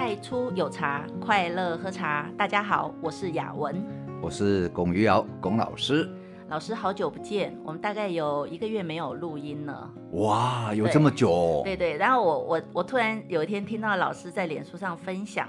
太初有茶，快乐喝茶。大家好，我是雅文，我是龚于瑶，龚老师。老师好久不见，我们大概有一个月没有录音了。哇，有这么久？对对，对，然后我我我突然有一天听到老师在脸书上分享。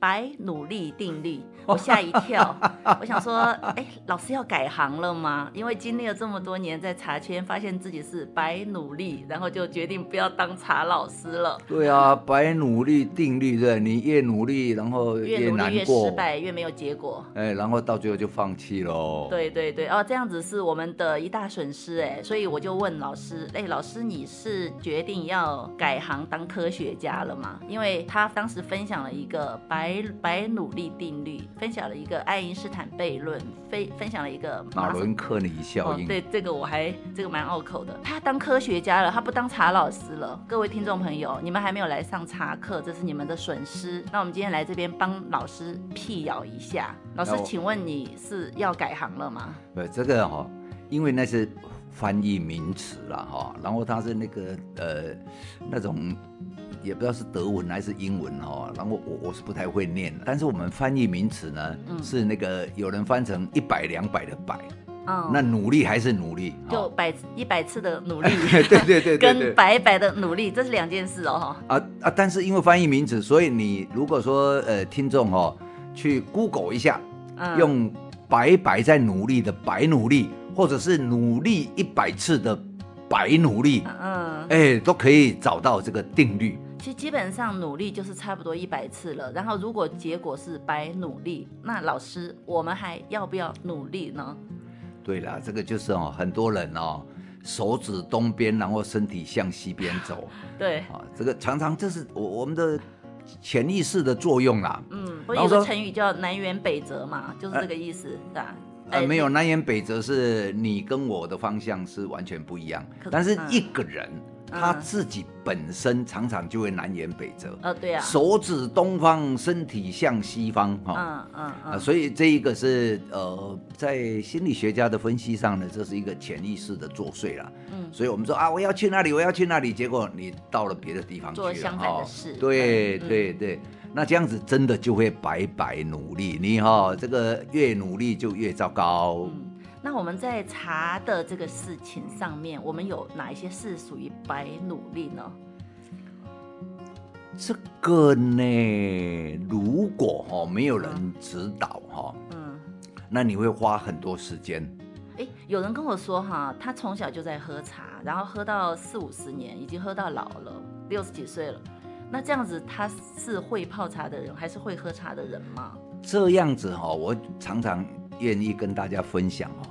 白努力定律，我吓一跳。我想说，哎，老师要改行了吗？因为经历了这么多年在茶圈，发现自己是白努力，然后就决定不要当茶老师了。对啊，白努力定律，对，你越努力，然后越难过，越失败，越没有结果。哎，然后到最后就放弃喽。对对对，哦，这样子是我们的一大损失哎，所以我就问老师，哎，老师你是决定要改行当科学家了吗？因为他当时分享了一个白。白白努力定律，分享了一个爱因斯坦悖论，分分享了一个马伦克尼效应。哦、对，这个我还这个蛮拗口的。他当科学家了，他不当茶老师了。各位听众朋友，你们还没有来上茶课，这是你们的损失。那我们今天来这边帮老师辟谣一下。老师，请问你是要改行了吗？呃，这个哈、哦，因为那是翻译名词了哈，然后他是那个呃那种。也不知道是德文还是英文哈，然后我我是不太会念，但是我们翻译名词呢，嗯、是那个有人翻成一百两百的百，哦，那努力还是努力，就百一百次的努力，对对对对，跟白白的努力，这是两件事哦哈。啊啊，但是因为翻译名词，所以你如果说呃听众哦去 Google 一下，嗯、用白白在努力的白努力，或者是努力一百次的白努力，嗯，哎，都可以找到这个定律。其实基本上努力就是差不多一百次了，然后如果结果是白努力，那老师我们还要不要努力呢？对啦，这个就是哦，很多人哦，手指东边，然后身体向西边走。对啊，这个常常这是我我们的潜意识的作用啦。嗯，不是有个成语叫南辕北辙嘛，就是这个意思，是吧？呃，没有南辕北辙，是你跟我的方向是完全不一样，但是一个人。他自己本身常常就会南辕北辙，啊，对啊，手指东方，身体向西方，哈，嗯嗯，所以这一个是呃，在心理学家的分析上呢，这是一个潜意识的作祟了，嗯，所以我们说啊，我要去那里，我要去那里，结果你到了别的地方去了，做相反的事，对对对，那这样子真的就会白白努力，你哈，这个越努力就越糟糕。那我们在茶的这个事情上面，我们有哪一些是属于白努力呢？这个呢，如果哈没有人指导哈，嗯，那你会花很多时间。哎，有人跟我说哈，他从小就在喝茶，然后喝到四五十年，已经喝到老了，六十几岁了。那这样子他是会泡茶的人，还是会喝茶的人吗？这样子哈，我常常。愿意跟大家分享哦，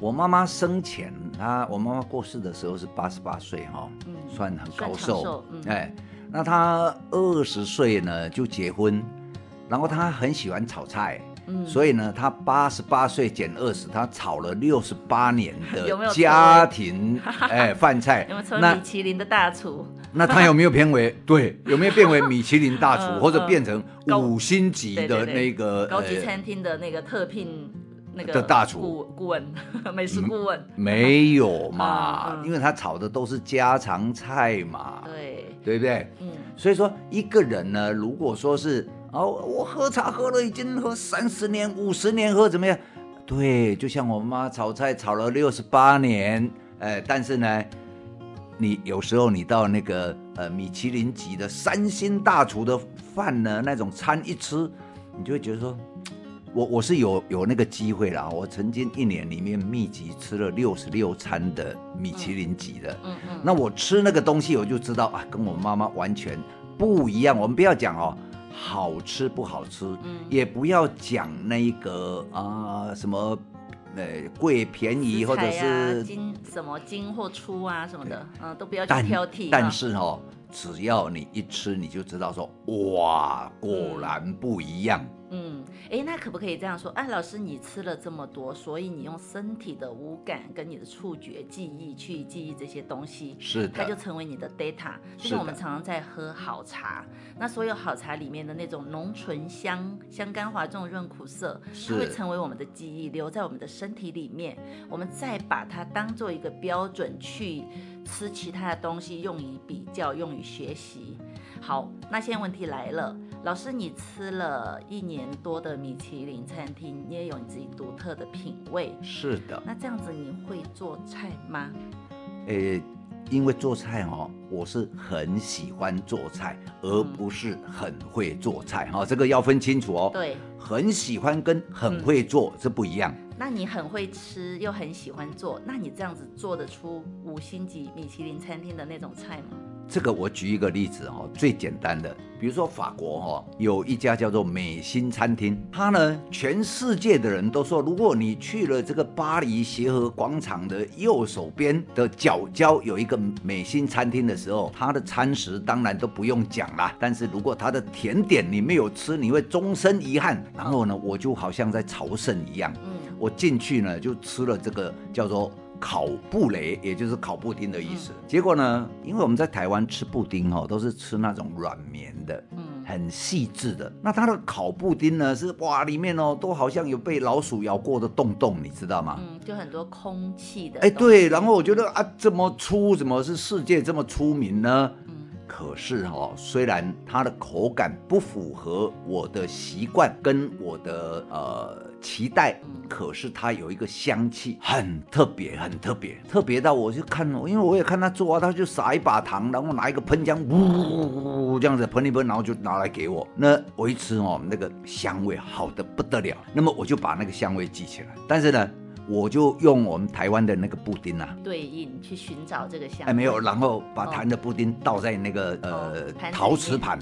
我妈妈生前，她我妈妈过世的时候是八十八岁哈，嗯，算很高寿，嗯，哎，那她二十岁呢就结婚，然后她很喜欢炒菜，嗯，所以呢，他八十八岁减二十，他炒了六十八年的 家庭 哎饭菜，有没有成为米其林的大厨？那他有没有变为 对？有没有变为米其林大厨，或者变成五星级的那个高级餐厅的那个特聘？那个的大厨顾顾问，美食顾问没有嘛？嗯嗯、因为他炒的都是家常菜嘛，对对不对？嗯，所以说一个人呢，如果说是哦，我喝茶喝了已经喝三十年、五十年，喝怎么样？对，就像我妈炒菜炒了六十八年，哎，但是呢，你有时候你到那个呃米其林级的三星大厨的饭呢，那种餐一吃，你就会觉得说。我我是有有那个机会啦，我曾经一年里面密集吃了六十六餐的米其林级的，嗯嗯，那我吃那个东西我就知道啊，跟我妈妈完全不一样。我们不要讲哦，好吃不好吃，嗯，也不要讲那个啊什么，呃贵便宜或者是精什么金或粗啊什么的，嗯，都不要去挑剔。但是哦，只要你一吃，你就知道说哇，果然不一样。嗯，哎，那可不可以这样说？哎，老师，你吃了这么多，所以你用身体的五感跟你的触觉记忆去记忆这些东西，是的，它就成为你的 data。就是我们常常在喝好茶，那所有好茶里面的那种浓醇香、香甘滑重润苦涩，它会成为我们的记忆，留在我们的身体里面。我们再把它当做一个标准去吃其他的东西，用于比较，用于学习。好，那现在问题来了。老师，你吃了一年多的米其林餐厅，你也有你自己独特的品味。是的。那这样子你会做菜吗？诶，因为做菜哦，我是很喜欢做菜，而不是很会做菜哈、这个要分清楚哦。对。很喜欢跟很会做是、嗯、不一样。那你很会吃又很喜欢做，那你这样子做得出五星级米其林餐厅的那种菜吗？这个我举一个例子哈，最简单的，比如说法国哈，有一家叫做美心餐厅，它呢，全世界的人都说，如果你去了这个巴黎协和广场的右手边的角角有一个美心餐厅的时候，它的餐食当然都不用讲啦，但是如果它的甜点你没有吃，你会终身遗憾。然后呢，我就好像在朝圣一样，嗯，我进去呢就吃了这个叫做。烤布雷，也就是烤布丁的意思。嗯、结果呢，因为我们在台湾吃布丁哦，都是吃那种软绵的，嗯，很细致的。那它的烤布丁呢，是哇，里面哦，都好像有被老鼠咬过的洞洞，你知道吗？嗯，就很多空气的。哎，对。然后我觉得啊，这么粗，怎么是世界这么出名呢？嗯，可是哈、哦，虽然它的口感不符合我的习惯跟我的呃。期待，可是它有一个香气，很特别，很特别，特别到我就看，因为我也看他做啊，他就撒一把糖，然后拿一个喷枪，呜呜呜这样子喷一喷，然后就拿来给我。那我一吃哦，那个香味好的不得了，那么我就把那个香味记起来。但是呢。我就用我们台湾的那个布丁啊，对应去寻找这个香。哎，没有，然后把糖的布丁倒在那个、哦、呃陶瓷盘，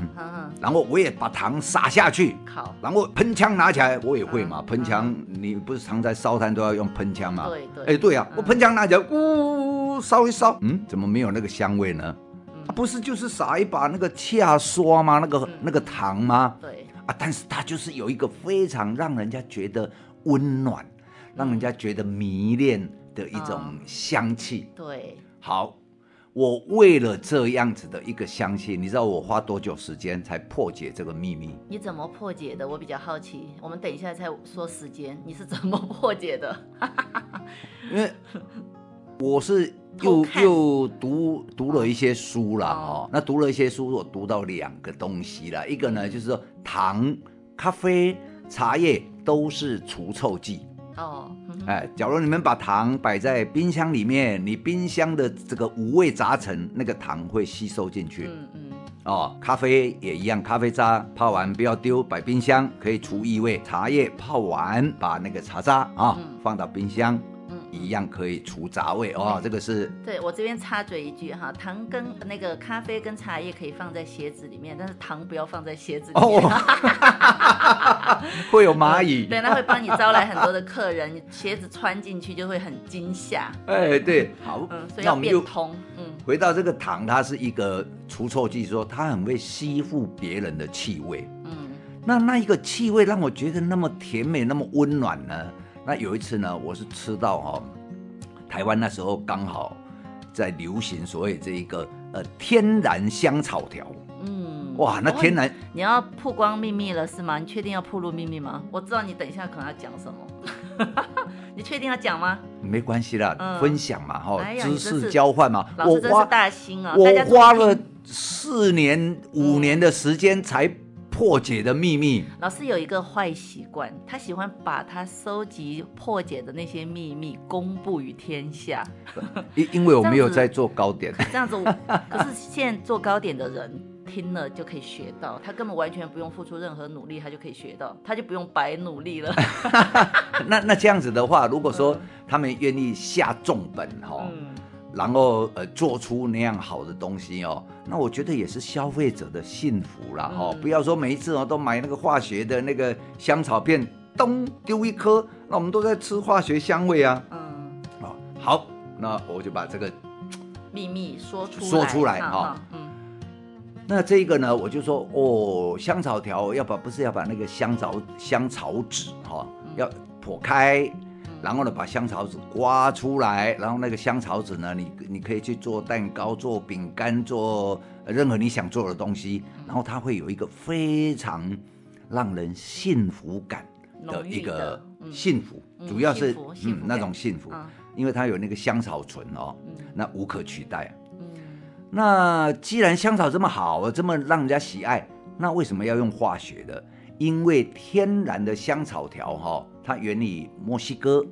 然后我也把糖撒下去，烤，然后喷枪拿起来，我也会嘛，喷、嗯、枪、嗯，你不是常在烧炭都要用喷枪吗？对对。哎，对啊，嗯、我喷枪拿起来，呜，烧一烧，嗯，怎么没有那个香味呢？嗯、啊，不是就是撒一把那个恰刷吗？那个、嗯、那个糖吗？对。啊，但是它就是有一个非常让人家觉得温暖。让人家觉得迷恋的一种香气。嗯。对，好，我为了这样子的一个香气，你知道我花多久时间才破解这个秘密？你怎么破解的？我比较好奇。我们等一下再说时间，你是怎么破解的？因为我是 又又读读了一些书了哦。那读了一些书，我读到两个东西了。一个呢，就是说糖、咖啡、茶叶都是除臭剂。哦，哎，假如你们把糖摆在冰箱里面，你冰箱的这个五味杂陈，那个糖会吸收进去。嗯嗯。哦，咖啡也一样，咖啡渣泡完不要丢，摆冰箱可以除异味。茶叶泡完，把那个茶渣啊、哦嗯、放到冰箱。一样可以除杂味哦，这个是。对，我这边插嘴一句哈，糖跟那个咖啡跟茶叶可以放在鞋子里面，但是糖不要放在鞋子里面，哦、会有蚂蚁。对，那会帮你招来很多的客人，鞋子穿进去就会很惊吓。哎，对，好，嗯，所以要变通。嗯，回到这个糖，它是一个除臭剂，说它很会吸附别人的气味。嗯，那那一个气味让我觉得那么甜美，那么温暖呢？那有一次呢，我是吃到哦，台湾那时候刚好在流行所谓这一个呃天然香草条，嗯，哇，那天然，你要曝光秘密了是吗？你确定要暴露秘密吗？我知道你等一下可能要讲什么，你确定要讲吗？没关系啦，嗯、分享嘛，哈、哎，知识交换嘛。老师真是大心啊！我花了四年五年的时间才。破解的秘密。老师有一个坏习惯，他喜欢把他收集破解的那些秘密公布于天下。因因为我没有在做糕点，这样子。可是现在做糕点的人听了就可以学到，他根本完全不用付出任何努力，他就可以学到，他就不用白努力了。那那这样子的话，如果说他们愿意下重本哈。嗯然后呃，做出那样好的东西哦，那我觉得也是消费者的幸福啦哈、嗯。不要说每一次哦都买那个化学的那个香草片，咚丢一颗，那我们都在吃化学香味啊。嗯，好，那我就把这个秘密说出来说出来哈。嗯，那这个呢，我就说哦，香草条要把不是要把那个香草香草籽哈，要剖开。然后呢，把香草籽刮出来，然后那个香草籽呢，你你可以去做蛋糕、做饼干、做任何你想做的东西，然后它会有一个非常让人幸福感的一个幸福，嗯、主要是嗯，嗯那种幸福、嗯，因为它有那个香草醇哦，那无可取代。嗯，那既然香草这么好，这么让人家喜爱，那为什么要用化学的？因为天然的香草条哈，它源于墨西哥，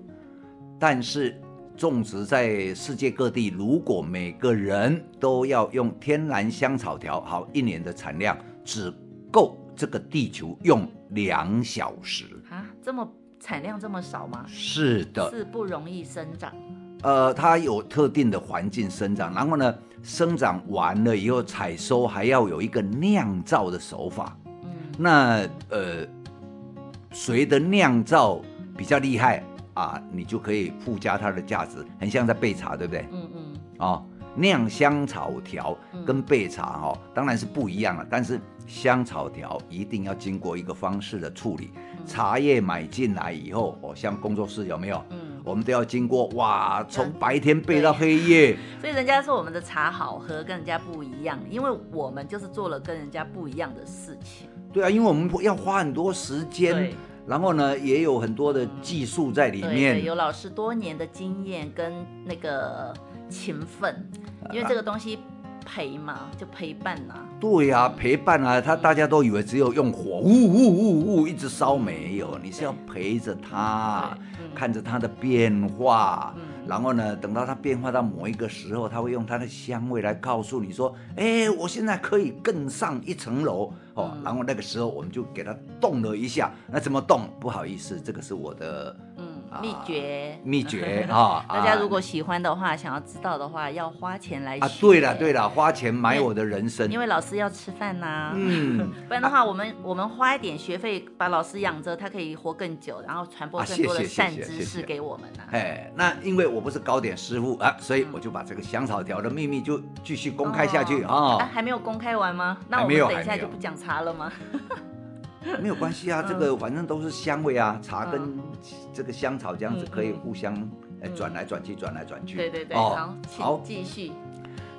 但是种植在世界各地，如果每个人都要用天然香草条，好，一年的产量只够这个地球用两小时啊？这么产量这么少吗？是的，是不容易生长。呃，它有特定的环境生长，然后呢，生长完了以后采收还要有一个酿造的手法。嗯，那呃，谁的酿造比较厉害啊？你就可以附加它的价值，很像在焙茶，对不对？嗯嗯。哦，酿香草条跟焙茶哈、哦，当然是不一样了，但是香草条一定要经过一个方式的处理。茶叶买进来以后，哦，像工作室有没有？嗯。我们都要经过哇，从白天背到黑夜，所以人家说我们的茶好喝，跟人家不一样，因为我们就是做了跟人家不一样的事情。对啊，因为我们要花很多时间，然后呢，也有很多的技术在里面。对，有老师多年的经验跟那个勤奋，因为这个东西。陪嘛，就陪伴呐、啊。对呀、啊，陪伴啊，他大家都以为只有用火，呜呜呜呜一直烧，没有，你是要陪着他，看着他的变化，嗯、然后呢，等到他变化到某一个时候，他会用他的香味来告诉你说，哎，我现在可以更上一层楼哦。然后那个时候我们就给他动了一下，那怎么动？不好意思，这个是我的。秘诀，秘诀 啊！大家如果喜欢的话，想要知道的话，要花钱来学。啊，对了对了，花钱买我的人生。因为老师要吃饭呐，嗯，不然的话，我们我们花一点学费把老师养着，他可以活更久，然后传播更多的善知识给我们呢。哎，那因为我不是糕点师傅啊，所以我就把这个香草条的秘密就继续公开下去啊。还没有公开完吗？那我们等一下就不讲茶了吗？没有关系啊，这个反正都是香味啊，茶跟这个香草这样子可以互相转来转去，转来转去。对对对，好，好，继续。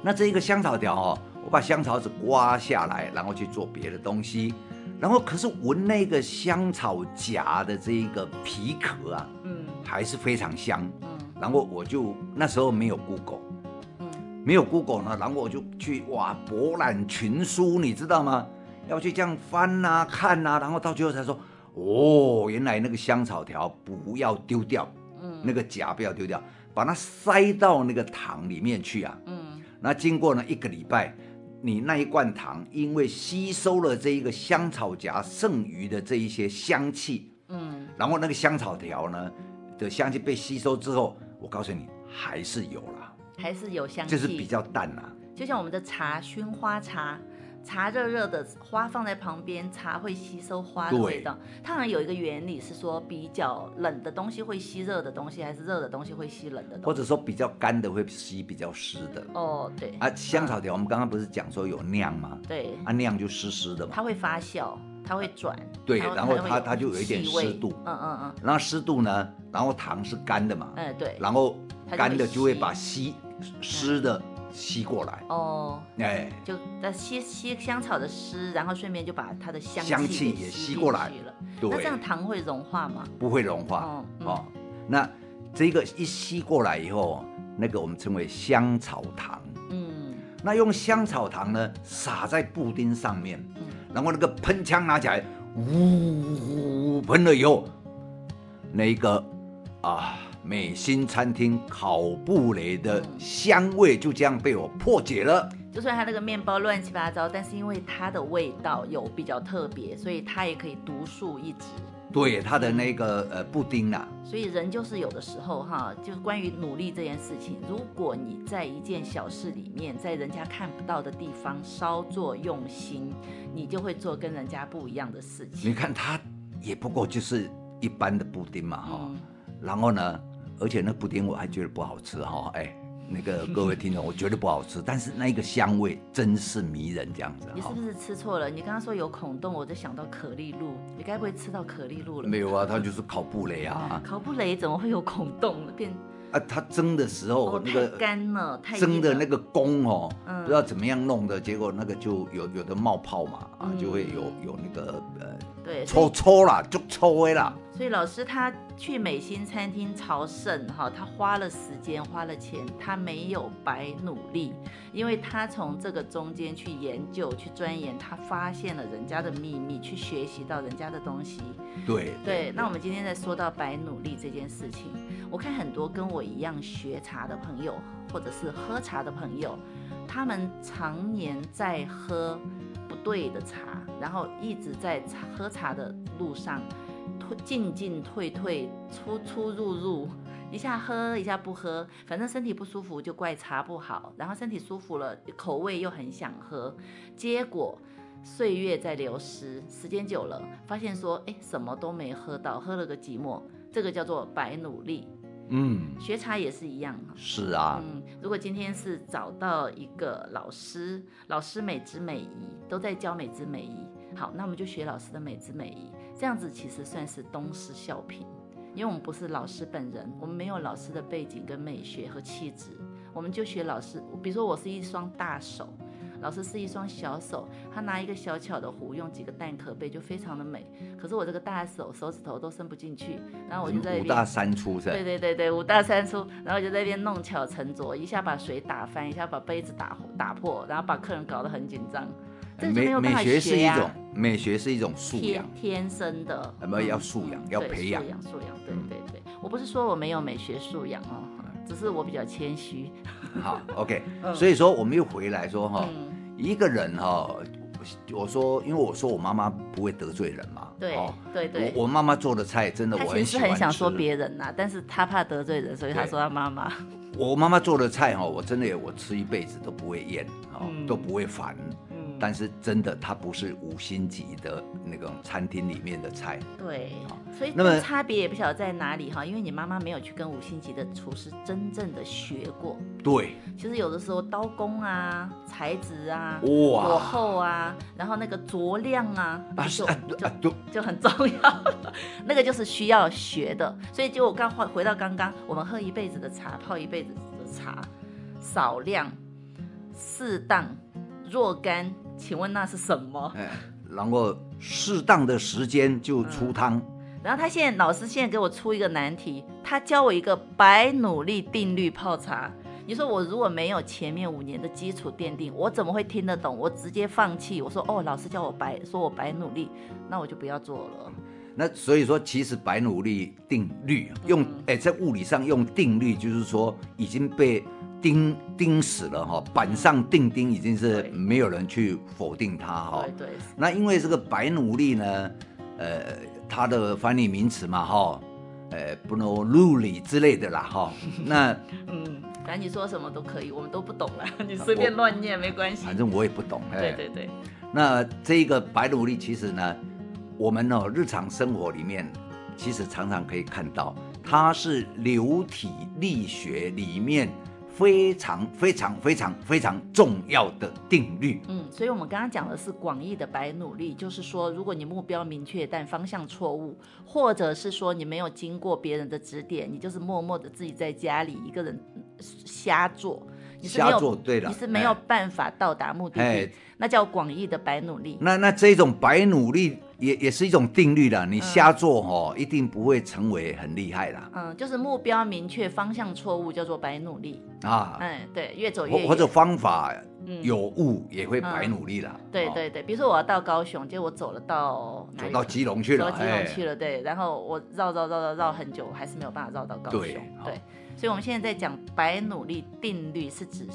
那这一个香草条哦，我把香草籽刮下来，然后去做别的东西，然后可是闻那个香草荚的这一个皮壳啊，嗯，还是非常香。嗯，然后我就那时候没有 Google，嗯，没有 Google 呢，然后我就去哇博览群书，你知道吗？要去这样翻呐、啊、看呐、啊，然后到最后才说，哦，原来那个香草条不要丢掉，嗯，那个荚不要丢掉，把它塞到那个糖里面去啊，嗯，那经过呢一个礼拜，你那一罐糖因为吸收了这一个香草荚剩余的这一些香气，嗯，然后那个香草条呢的香气被吸收之后，我告诉你还是有了，还是有香气，就是比较淡呐、啊，就像我们的茶熏花茶。茶热热的，花放在旁边，茶会吸收花的味道。它好像有一个原理是说，比较冷的东西会吸热的东西，还是热的东西会吸冷的东西？或者说比较干的会吸比较湿的？哦，对。啊，香草条我们刚刚不是讲说有酿吗？对。啊，酿就湿湿的嘛。它会发酵，它会转。对，然后它它就有一点湿度。嗯嗯嗯。然后湿度呢，然后糖是干的嘛？嗯，对。然后干的就会把吸湿的。吸过来哦，哎，就那吸吸香草的湿，然后顺便就把它的香香气也吸过来了。对，那这样糖会融化吗？不会融化哦。哦，那这个一吸过来以后，那个我们称为香草糖。嗯，那用香草糖呢撒在布丁上面，然后那个喷枪拿起来，呜，喷了以后，那一个啊。美心餐厅烤布雷的香味就这样被我破解了。就算它那个面包乱七八糟，但是因为它的味道有比较特别，所以它也可以独树一帜。对，它的那个呃布丁呐、啊。所以人就是有的时候哈，就是关于努力这件事情，如果你在一件小事里面，在人家看不到的地方稍作用心，你就会做跟人家不一样的事情。你看它也不过就是一般的布丁嘛哈，嗯、然后呢？而且那布丁我还觉得不好吃哈，哎，那个各位听众，我觉得不好吃，但是那个香味真是迷人，这样子。你是不是吃错了？你刚刚说有孔洞，我就想到可丽露，你该不会吃到可丽露了？没有啊，它就是烤布雷啊。烤布雷怎么会有孔洞？变啊，它蒸的时候那个干了，蒸的那个工哦，不知道怎么样弄的，结果那个就有有的冒泡嘛，啊，就会有有那个呃，对，抽抽啦，就搓啦。所以老师他去美心餐厅朝圣，哈，他花了时间，花了钱，他没有白努力，因为他从这个中间去研究、去钻研，他发现了人家的秘密，去学习到人家的东西。对对，对。那我们今天在说到白努力这件事情，我看很多跟我一样学茶的朋友，或者是喝茶的朋友，他们常年在喝不对的茶，然后一直在喝茶的路上。进进退退，出出入入，一下喝一下不喝，反正身体不舒服就怪茶不好，然后身体舒服了，口味又很想喝，结果岁月在流失，时间久了，发现说，哎，什么都没喝到，喝了个寂寞，这个叫做白努力。嗯，学茶也是一样。是啊。嗯，如果今天是找到一个老师，老师美之美仪都在教美之美仪，好，那我们就学老师的美姿美仪。这样子其实算是东施效颦，因为我们不是老师本人，我们没有老师的背景跟美学和气质，我们就学老师。比如说我是一双大手，老师是一双小手，他拿一个小巧的壶，用几个蛋壳杯就非常的美。可是我这个大手手指头都伸不进去，然后我就在五大三粗是吧？对对对对，五大三粗，然后就在那边弄巧成拙，一下把水打翻，一下把杯子打打破，然后把客人搞得很紧张。美美学是一种美学是一种素养，天生的。没有要素养，要培养。素养，素养，对对对。我不是说我没有美学素养哦，只是我比较谦虚。好，OK。所以说，我们又回来说哈，一个人哈，我说，因为我说我妈妈不会得罪人嘛。对对对。我妈妈做的菜真的我很喜欢很想说别人呐，但是他怕得罪人，所以他说他妈妈。我妈妈做的菜哈，我真的我吃一辈子都不会厌，都不会烦。但是真的，它不是五星级的那种餐厅里面的菜。对，所以那么差别也不晓得在哪里哈，因为你妈妈没有去跟五星级的厨师真正的学过。对，其实有的时候刀工啊、材质啊、哇火候啊，然后那个酌量啊，就就就 就很重要，那个就是需要学的。所以就我刚回回到刚刚，我们喝一辈子的茶，泡一辈子的茶，少量、适当、若干。请问那是什么？哎，然后适当的时间就出汤。嗯。然后他现在老师现在给我出一个难题，他教我一个白努力定律泡茶。你说我如果没有前面五年的基础奠定，我怎么会听得懂？我直接放弃。我说哦，老师叫我白，说我白努力，那我就不要做了。那所以说，其实白努力定律用哎，在物理上用定律，就是说已经被。钉钉死了哈，板上钉钉已经是没有人去否定它哈。对对。那因为这个白努力呢，呃，它的翻译名词嘛哈，呃，不能努力之类的啦哈。那嗯，反正你说什么都可以，我们都不懂了，你随便乱念没关系。反正我也不懂。对对对。那这一个白努力其实呢，我们呢日常生活里面其实常常可以看到，它是流体力学里面。非常非常非常非常重要的定律。嗯，所以我们刚刚讲的是广义的白努力，就是说，如果你目标明确但方向错误，或者是说你没有经过别人的指点，你就是默默的自己在家里一个人瞎做，你是没有瞎做，对的，你是没有办法到达目的地，哎、那叫广义的白努力。那那这种白努力。也也是一种定律啦，你瞎做哦，嗯、一定不会成为很厉害啦。嗯，就是目标明确，方向错误，叫做白努力啊。嗯，对，越走越远。或者方法有误，也会白努力啦。对对对，比如说我要到高雄，结果我走了到走到基隆去了，走到基隆去了，对。然后我绕绕绕绕绕很久，还是没有办法绕到高雄。对，对，所以我们现在在讲白努力定律，是指。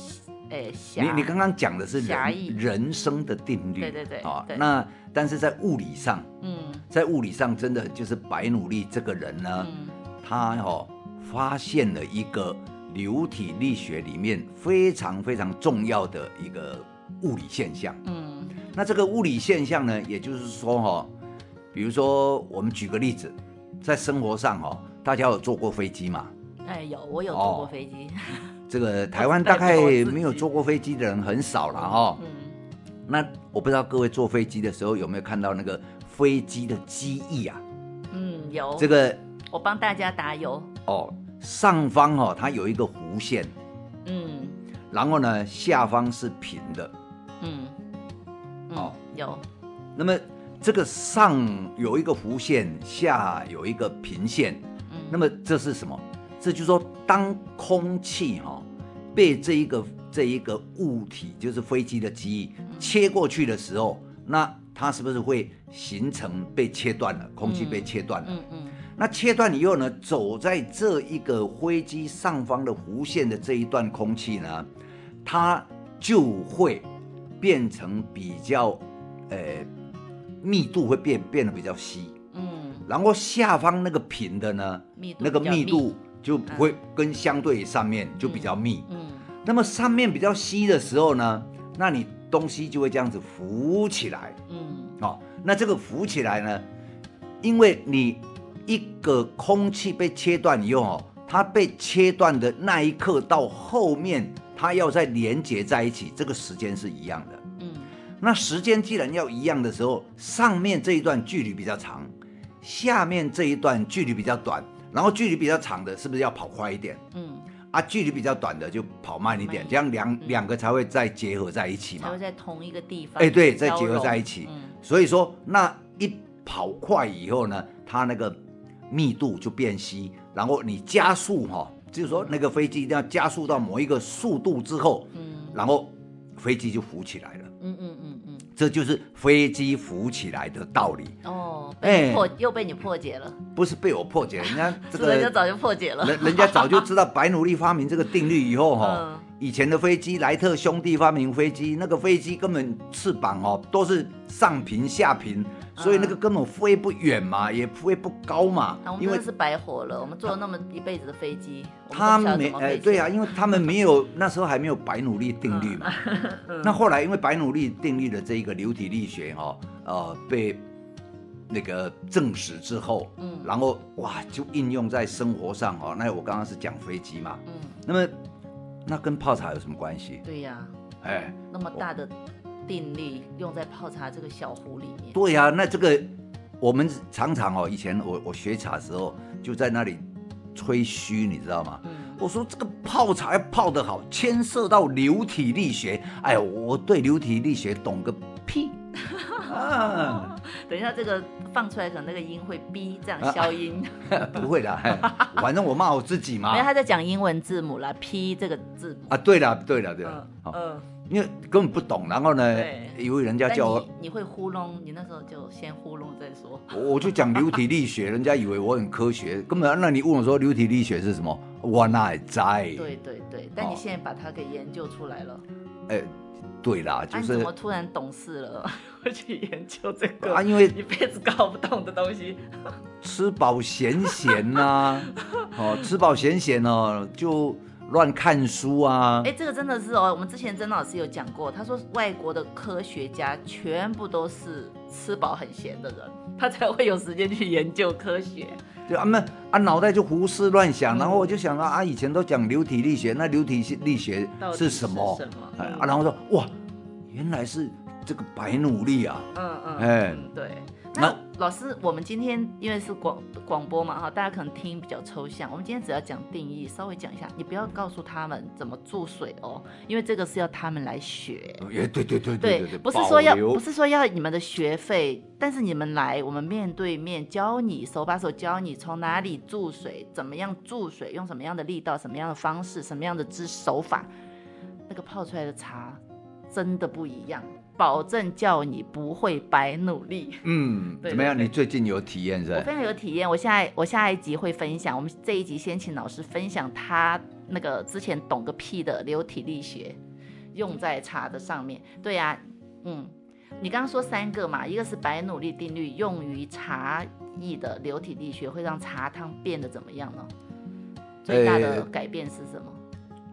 哎，你你刚刚讲的是人人生的定律，对对对，啊，那但是在物理上，嗯，在物理上真的就是白努力这个人呢，他哦发现了一个流体力学里面非常非常重要的一个物理现象，嗯，那这个物理现象呢，也就是说哈，比如说我们举个例子，在生活上哈，大家有坐过飞机吗？哎，有，我有坐过飞机。这个台湾大概没有坐过飞机的人很少了哈。嗯。那我不知道各位坐飞机的时候有没有看到那个飞机的机翼啊？嗯，有。这个我帮大家打油。哦，上方哦，它有一个弧线。嗯。然后呢，下方是平的。嗯。哦，有。那么这个上有一个弧线，下有一个平线。嗯，那么这是什么？这就是说，当空气哈、哦、被这一个这一个物体，就是飞机的机翼切过去的时候，那它是不是会形成被切断了？空气被切断了。嗯嗯。那切断以后呢，走在这一个飞机上方的弧线的这一段空气呢，它就会变成比较，呃，密度会变变得比较稀。嗯。然后下方那个平的呢，那个密度就不会跟相对上面就比较密。那么上面比较稀的时候呢，那你东西就会这样子浮起来。嗯。哦，那这个浮起来呢，因为你。一个空气被切断以后，哦，它被切断的那一刻到后面，它要再连接在一起，这个时间是一样的。嗯，那时间既然要一样的时候，上面这一段距离比较长，下面这一段距离比较短，然后距离比较长的是不是要跑快一点？嗯，啊，距离比较短的就跑慢一点，这样两两个才会再结合在一起嘛。才会在同一个地方。哎，对，再结合在一起。嗯，所以说那一跑快以后呢，它那个。密度就变稀，然后你加速哈，就是说那个飞机一定要加速到某一个速度之后，嗯，然后飞机就浮起来了，嗯嗯嗯嗯，这就是飞机浮起来的道理。哦，被破又被你破解了，不是被我破解，人家这个 人家早就破解了，人人家早就知道白努力发明这个定律以后哈，以前的飞机莱特兄弟发明飞机，那个飞机根本翅膀哦都是上平下平。所以那个根本飞不远嘛，也飞不高嘛。因为是白活了，我们坐了那么一辈子的飞机，他没哎，对啊，因为他们没有 那时候还没有白努力定律嘛。那后来因为白努力定律的这一个流体力学哈，呃，被那个证实之后，嗯，然后哇，就应用在生活上哦。那我刚刚是讲飞机嘛，嗯，那么那跟泡茶有什么关系？对呀，哎，那么大的。定力用在泡茶这个小壶里面。对呀、啊，那这个我们常常哦，以前我我学茶的时候就在那里吹嘘，你知道吗？嗯、我说这个泡茶要泡得好，牵涉到流体力学。哎呀，我对流体力学懂个屁！啊、等一下这个放出来，可能那个音会逼，这样消音。啊、不会的，反正我骂我自己嘛。没有，他在讲英文字母啦，P 这个字母。啊，对了，对了，对了，嗯。嗯因为根本不懂，然后呢，以为人家叫我，你会糊弄，你那时候就先糊弄再说。我就讲流体力学，人家以为我很科学，根本那你问我说流体力学是什么，我哪在？对对对，但你现在把它给研究出来了。哎，对啦，就是。怎么突然懂事了，会去研究这个？啊，因为一辈子搞不懂的东西。吃饱闲闲呐，哦，吃饱闲闲哦，就。乱看书啊！哎，这个真的是哦，我们之前曾老师有讲过，他说外国的科学家全部都是吃饱很闲的人，他才会有时间去研究科学。对啊，那啊脑袋就胡思乱想，然后我就想到啊，以前都讲流体力学，那流体力学是什么？什么？啊，然后说哇，原来是这个白努力啊！嗯嗯，哎，对。那老师，我们今天因为是广广播嘛，哈，大家可能听比较抽象。我们今天只要讲定义，稍微讲一下，你不要告诉他们怎么注水哦，因为这个是要他们来学。哎，对对对对对，不是说要不是说要你们的学费，但是你们来，我们面对面教你，手把手教你从哪里注水，怎么样注水，用什么样的力道，什么样的方式，什么样的姿手法，那个泡出来的茶真的不一样。保证叫你不会白努力。嗯，对对对，怎么样？你最近有体验是吧？我非常有体验。我下我下一集会分享。我们这一集先请老师分享他那个之前懂个屁的流体力学，用在茶的上面。对呀、啊，嗯，你刚刚说三个嘛，一个是白努力定律，用于茶艺的流体力学会让茶汤变得怎么样呢？最大的改变是什么？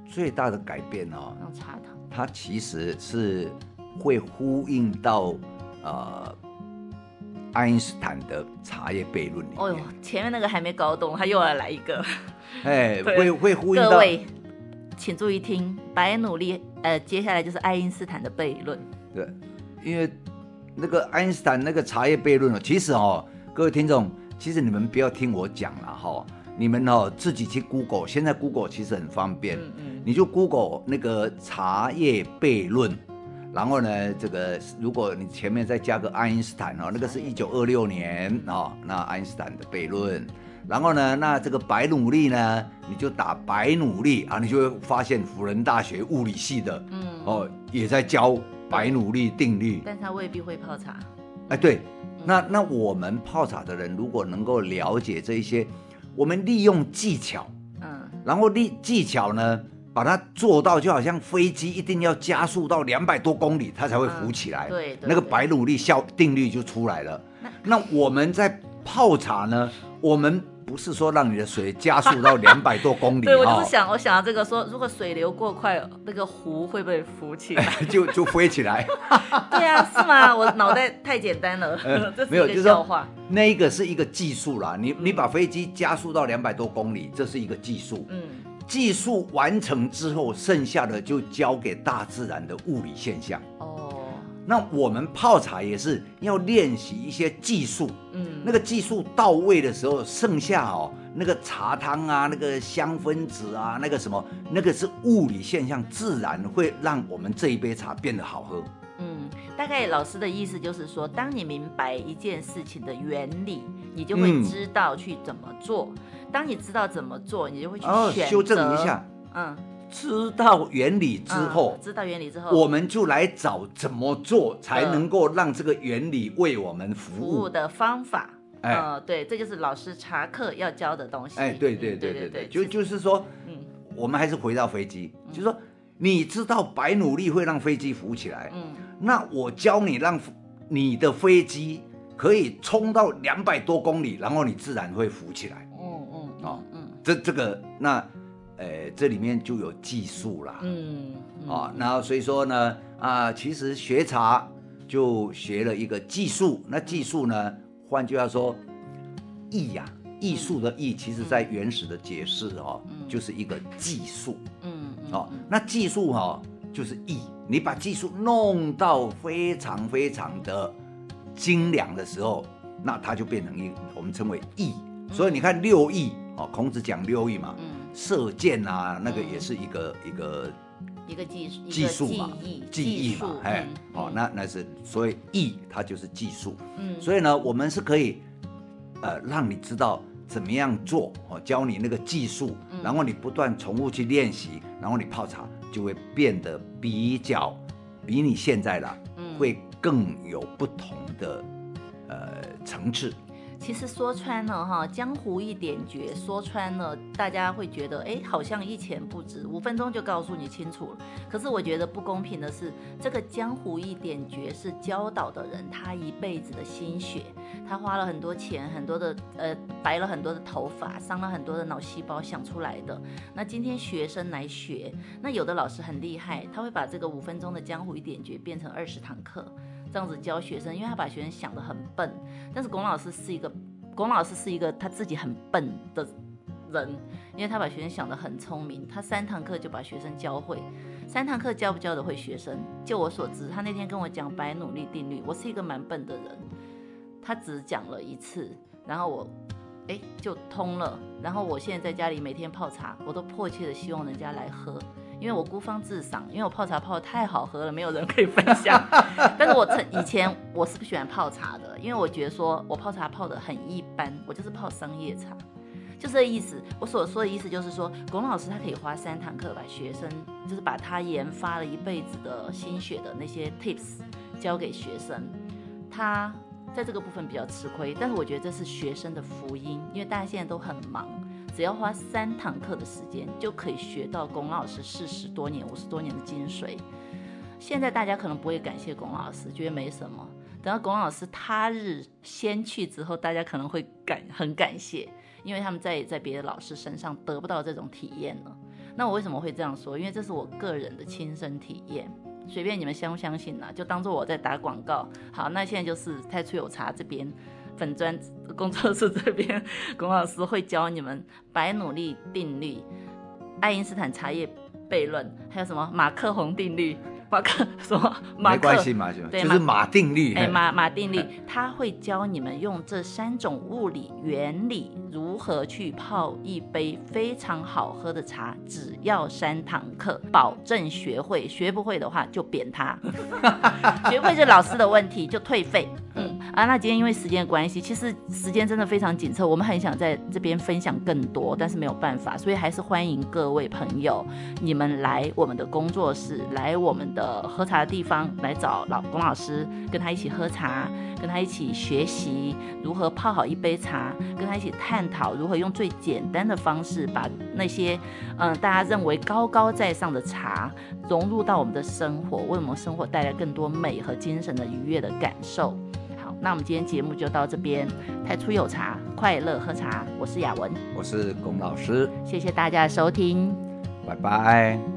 最大的改变哦，让茶汤。它其实是。会呼应到，呃，爱因斯坦的茶叶悖论里面。哦呦，前面那个还没搞懂，他又要来一个。哎，会会呼应到。各位，请注意听，白努力，呃，接下来就是爱因斯坦的悖论。对，因为那个爱因斯坦那个茶叶悖论其实哦，各位听众，其实你们不要听我讲了哈，你们哦自己去 Google，现在 Google 其实很方便，嗯嗯，你就 Google 那个茶叶悖论。然后呢，这个如果你前面再加个爱因斯坦哦，那个是一九二六年哦，那爱因斯坦的悖论。然后呢，那这个白努力呢，你就打白努力啊，你就会发现辅仁大学物理系的，嗯，哦，也在教白努力定律。但他未必会泡茶。哎，对，那那我们泡茶的人如果能够了解这一些，我们利用技巧，嗯，然后利技巧呢。把它做到，就好像飞机一定要加速到两百多公里，它才会浮起来。嗯、对，那个白努力效定律就出来了。那，那我们在泡茶呢？我们不是说让你的水加速到 两百多公里。对，我就是想，我想到这个说，如果水流过快，那个壶会不会浮起来？就就飞起来。对啊，是吗？我脑袋太简单了。呃、这是一个笑话。没有，就是说那一个是一个技术啦。你你把飞机加速到两百多公里，这是一个技术。嗯。技术完成之后，剩下的就交给大自然的物理现象。哦，那我们泡茶也是要练习一些技术。嗯，那个技术到位的时候，剩下哦，那个茶汤啊，那个香分子啊，那个什么，那个是物理现象，自然会让我们这一杯茶变得好喝。嗯，大概老师的意思就是说，当你明白一件事情的原理，你就会知道去怎么做。嗯当你知道怎么做，你就会去选择。哦，修正一下，嗯，知道原理之后，嗯，知道原理之后，我们就来找怎么做才能够让这个原理为我们服务，服务的方法。哎，呃，对，这就是老师查课要教的东西。哎，对对对对对，就就是说，嗯，我们还是回到飞机，嗯，就是说，你知道白努力会让飞机浮起来，嗯，那我教你让你的飞机可以冲到两百多公里，然后你自然会浮起来。这这个那，呃，这里面就有技术啦，嗯，嗯，哦，然后所以说呢，啊，其实学茶就学了一个技术，那技术呢，换句话说，艺呀，艺术的艺，其实在原始的解释哦，就是一个技术，嗯，哦，那技术哈，就是艺，你把技术弄到非常非常的精良的时候，那它就变成一，我们称为艺，所以你看六艺。哦，孔子讲六艺嘛，嗯，射箭啊，那个也是一个、嗯、一个一个技术技术嘛，技艺嘛，哎，哦，那那是所以艺它就是技术，嗯，所以呢，我们是可以呃让你知道怎么样做，哦，教你那个技术，嗯、然后你不断重复去练习，然后你泡茶就会变得比较比你现在的、嗯、会更有不同的呃层次。其实说穿了哈，江湖一点诀，说穿了，大家会觉得，哎，好像一钱不值，五分钟就告诉你清楚了。可是我觉得不公平的是，这个江湖一点诀是教导的人他一辈子的心血，他花了很多钱，很多的呃，白了很多的头发，伤了很多的脑细胞想出来的。那今天学生来学，那有的老师很厉害，他会把这个五分钟的江湖一点诀变成二十堂课。这样子教学生，因为他把学生想得很笨，但是龚老师是一个，龚老师是一个他自己很笨的人，因为他把学生想得很聪明，他三堂课就把学生教会，三堂课教不教得会学生？就我所知，他那天跟我讲白努力定律，我是一个蛮笨的人，他只讲了一次，然后我，哎，就通了，然后我现在在家里每天泡茶，我都迫切的希望人家来喝。因为我孤芳自赏，因为我泡茶泡的太好喝了，没有人可以分享。但是我曾以前我是不喜欢泡茶的，因为我觉得说我泡茶泡的很一般，我就是泡商业茶，就这意思。我所说的意思就是说，龚老师他可以花三堂课把学生，就是把他研发了一辈子的心血的那些 tips 交给学生，他在这个部分比较吃亏，但是我觉得这是学生的福音，因为大家现在都很忙。只要花三堂课的时间，就可以学到龚老师四十多年、五十多年的精髓。现在大家可能不会感谢龚老师，觉得没什么。等到龚老师他日先去之后，大家可能会感很感谢，因为他们再也在别的老师身上得不到这种体验了。那我为什么会这样说？因为这是我个人的亲身体验，随便你们相不相信呢？就当做我在打广告。好，那现在就是太初有茶这边。粉砖工作室这边，龚老师会教你们白努力定律、爱因斯坦茶叶悖论，还有什么马克宏定律。马克什么？马没关系嘛，就对就是马定律。哎，马 马定律，他会教你们用这三种物理原理如何去泡一杯非常好喝的茶，只要三堂课，保证学会。学不会的话就扁他，学会是老师的问题，就退费。嗯啊，那今天因为时间的关系，其实时间真的非常紧凑，我们很想在这边分享更多，但是没有办法，所以还是欢迎各位朋友，你们来我们的工作室，来我们的喝茶的地方，来找老龚老师，跟他一起喝茶，跟他一起学习如何泡好一杯茶，跟他一起探讨如何用最简单的方式把那些嗯、大家认为高高在上的茶融入到我们的生活，为我们生活带来更多美和精神的愉悦的感受。那我们今天节目就到这边，太初有茶，快乐喝茶。我是雅文，我是龚老师，谢谢大家的收听，拜拜。